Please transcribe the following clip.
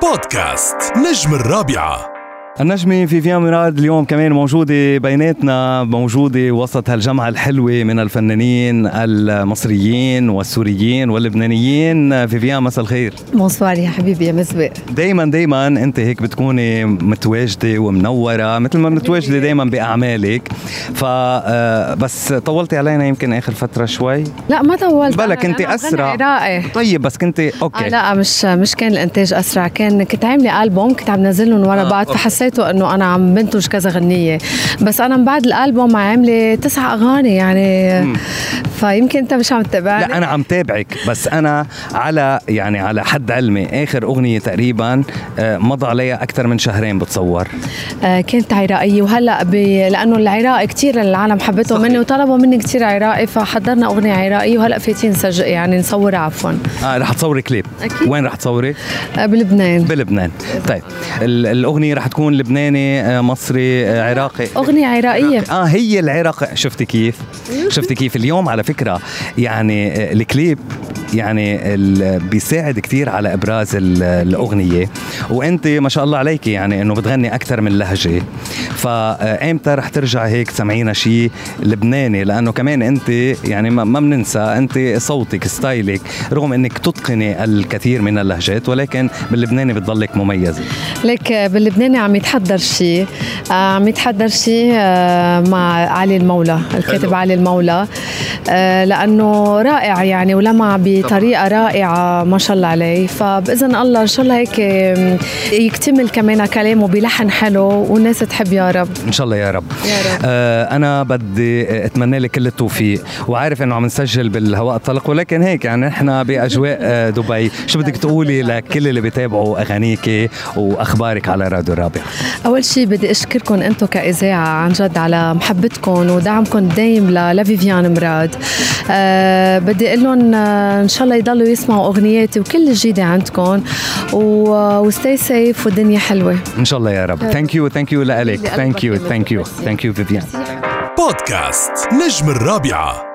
بودكاست نجم الرابعة. النجمة فيفيان مراد اليوم كمان موجودة بيناتنا موجودة وسط هالجمعة الحلوة من الفنانين المصريين والسوريين واللبنانيين. فيفيان مساء الخير. bonsoir يا حبيبي يا مسبق دايما دايما أنت هيك بتكوني متواجدة ومنورة مثل ما متواجدة دايما بأعمالك. ف آه، بس طولتي علينا يمكن آخر فترة شوي. لا ما طولت بالك أنت أسرع. طيب بس كنت okay. آه لا مش مش كان الإنتاج أسرع كان كنت عاملة ألبوم كنت عم نزلهم ورا آه، بعض okay. فحسيته إنه أنا عم بنتج كذا غنية بس أنا من بعد الألبوم عاملة تسع أغاني يعني. فيمكن انت مش عم تتابعني. لا أنا عم تابعك بس أنا على يعني على حد علمي آخر أغنية تقريبا آه، مضى عليها أكثر من شهرين بتصور. آه كانت عراقية وهلأ ب... لأنه العراق كثير العالم حبته. مني وطلبوا مني كثير عراقي فحضرنا أغنية عراقية وهلأ فاتين نسجل يعني نصورها عفوا. آه رح تصوري كليب. أكيد. وين رح تصوري؟ آه بلبنان. بلبنان. طيب ال- الأغنية رح تكون لبناني مصري عراقي. أغنية عراقية. آه هي العراق شفتي كيف؟ شفتي كيف؟ اليوم على فكرة يعني آه، الكليب يعني بيساعد كثير على إبراز ال- الأغنية. وأنت ما شاء الله عليك يعني إنه بتغني أكثر من لهجة. فامتى رح ترجع هيك تسمعينا شيء لبناني؟ لأنه كمان أنت يعني ما بننسى أنت صوتك ستايلك رغم إنك تتقني الكثير من اللهجات ولكن باللبناني بتضلك مميزة. لك باللبناني عم يتحضر شيء آه، عم يتحضر شيء آه، مع علي المولى الكاتب. علي المولى. آه، لأنه رائع يعني ولمع بطريقة رائعة ما شاء الله عليه. فبإذن الله إن شاء الله هيك يكتمل كمان كلامه بلحن حلو والناس تحب يا رب. إن شاء الله يا رب. يا رب. آه أنا بدي أتمنى لك كل التوفيق. وعارف إنه عم نسجل بالهواء الطلق ولكن هيك يعني نحن بأجواء آه دبي. شو بدك تقولي لكل اللي بيتابعوا أغانيك وأخبارك على راديو الرابع؟ أول شيء بدي اشكركم أنتم كإذاعة عن جد على محبتكم ودعمكم الدايم لفيفيان مراد. أه بدي أقول لهم آه، إن شاء الله يضلوا يسمعوا أغنياتي وكل الجديده عندكم. وستي صيف والدنيا حلوة. إن شاء الله يا رب. thank you thank you لك thank you thank you. thank you فيفيان بودكاست نجم الرابعة.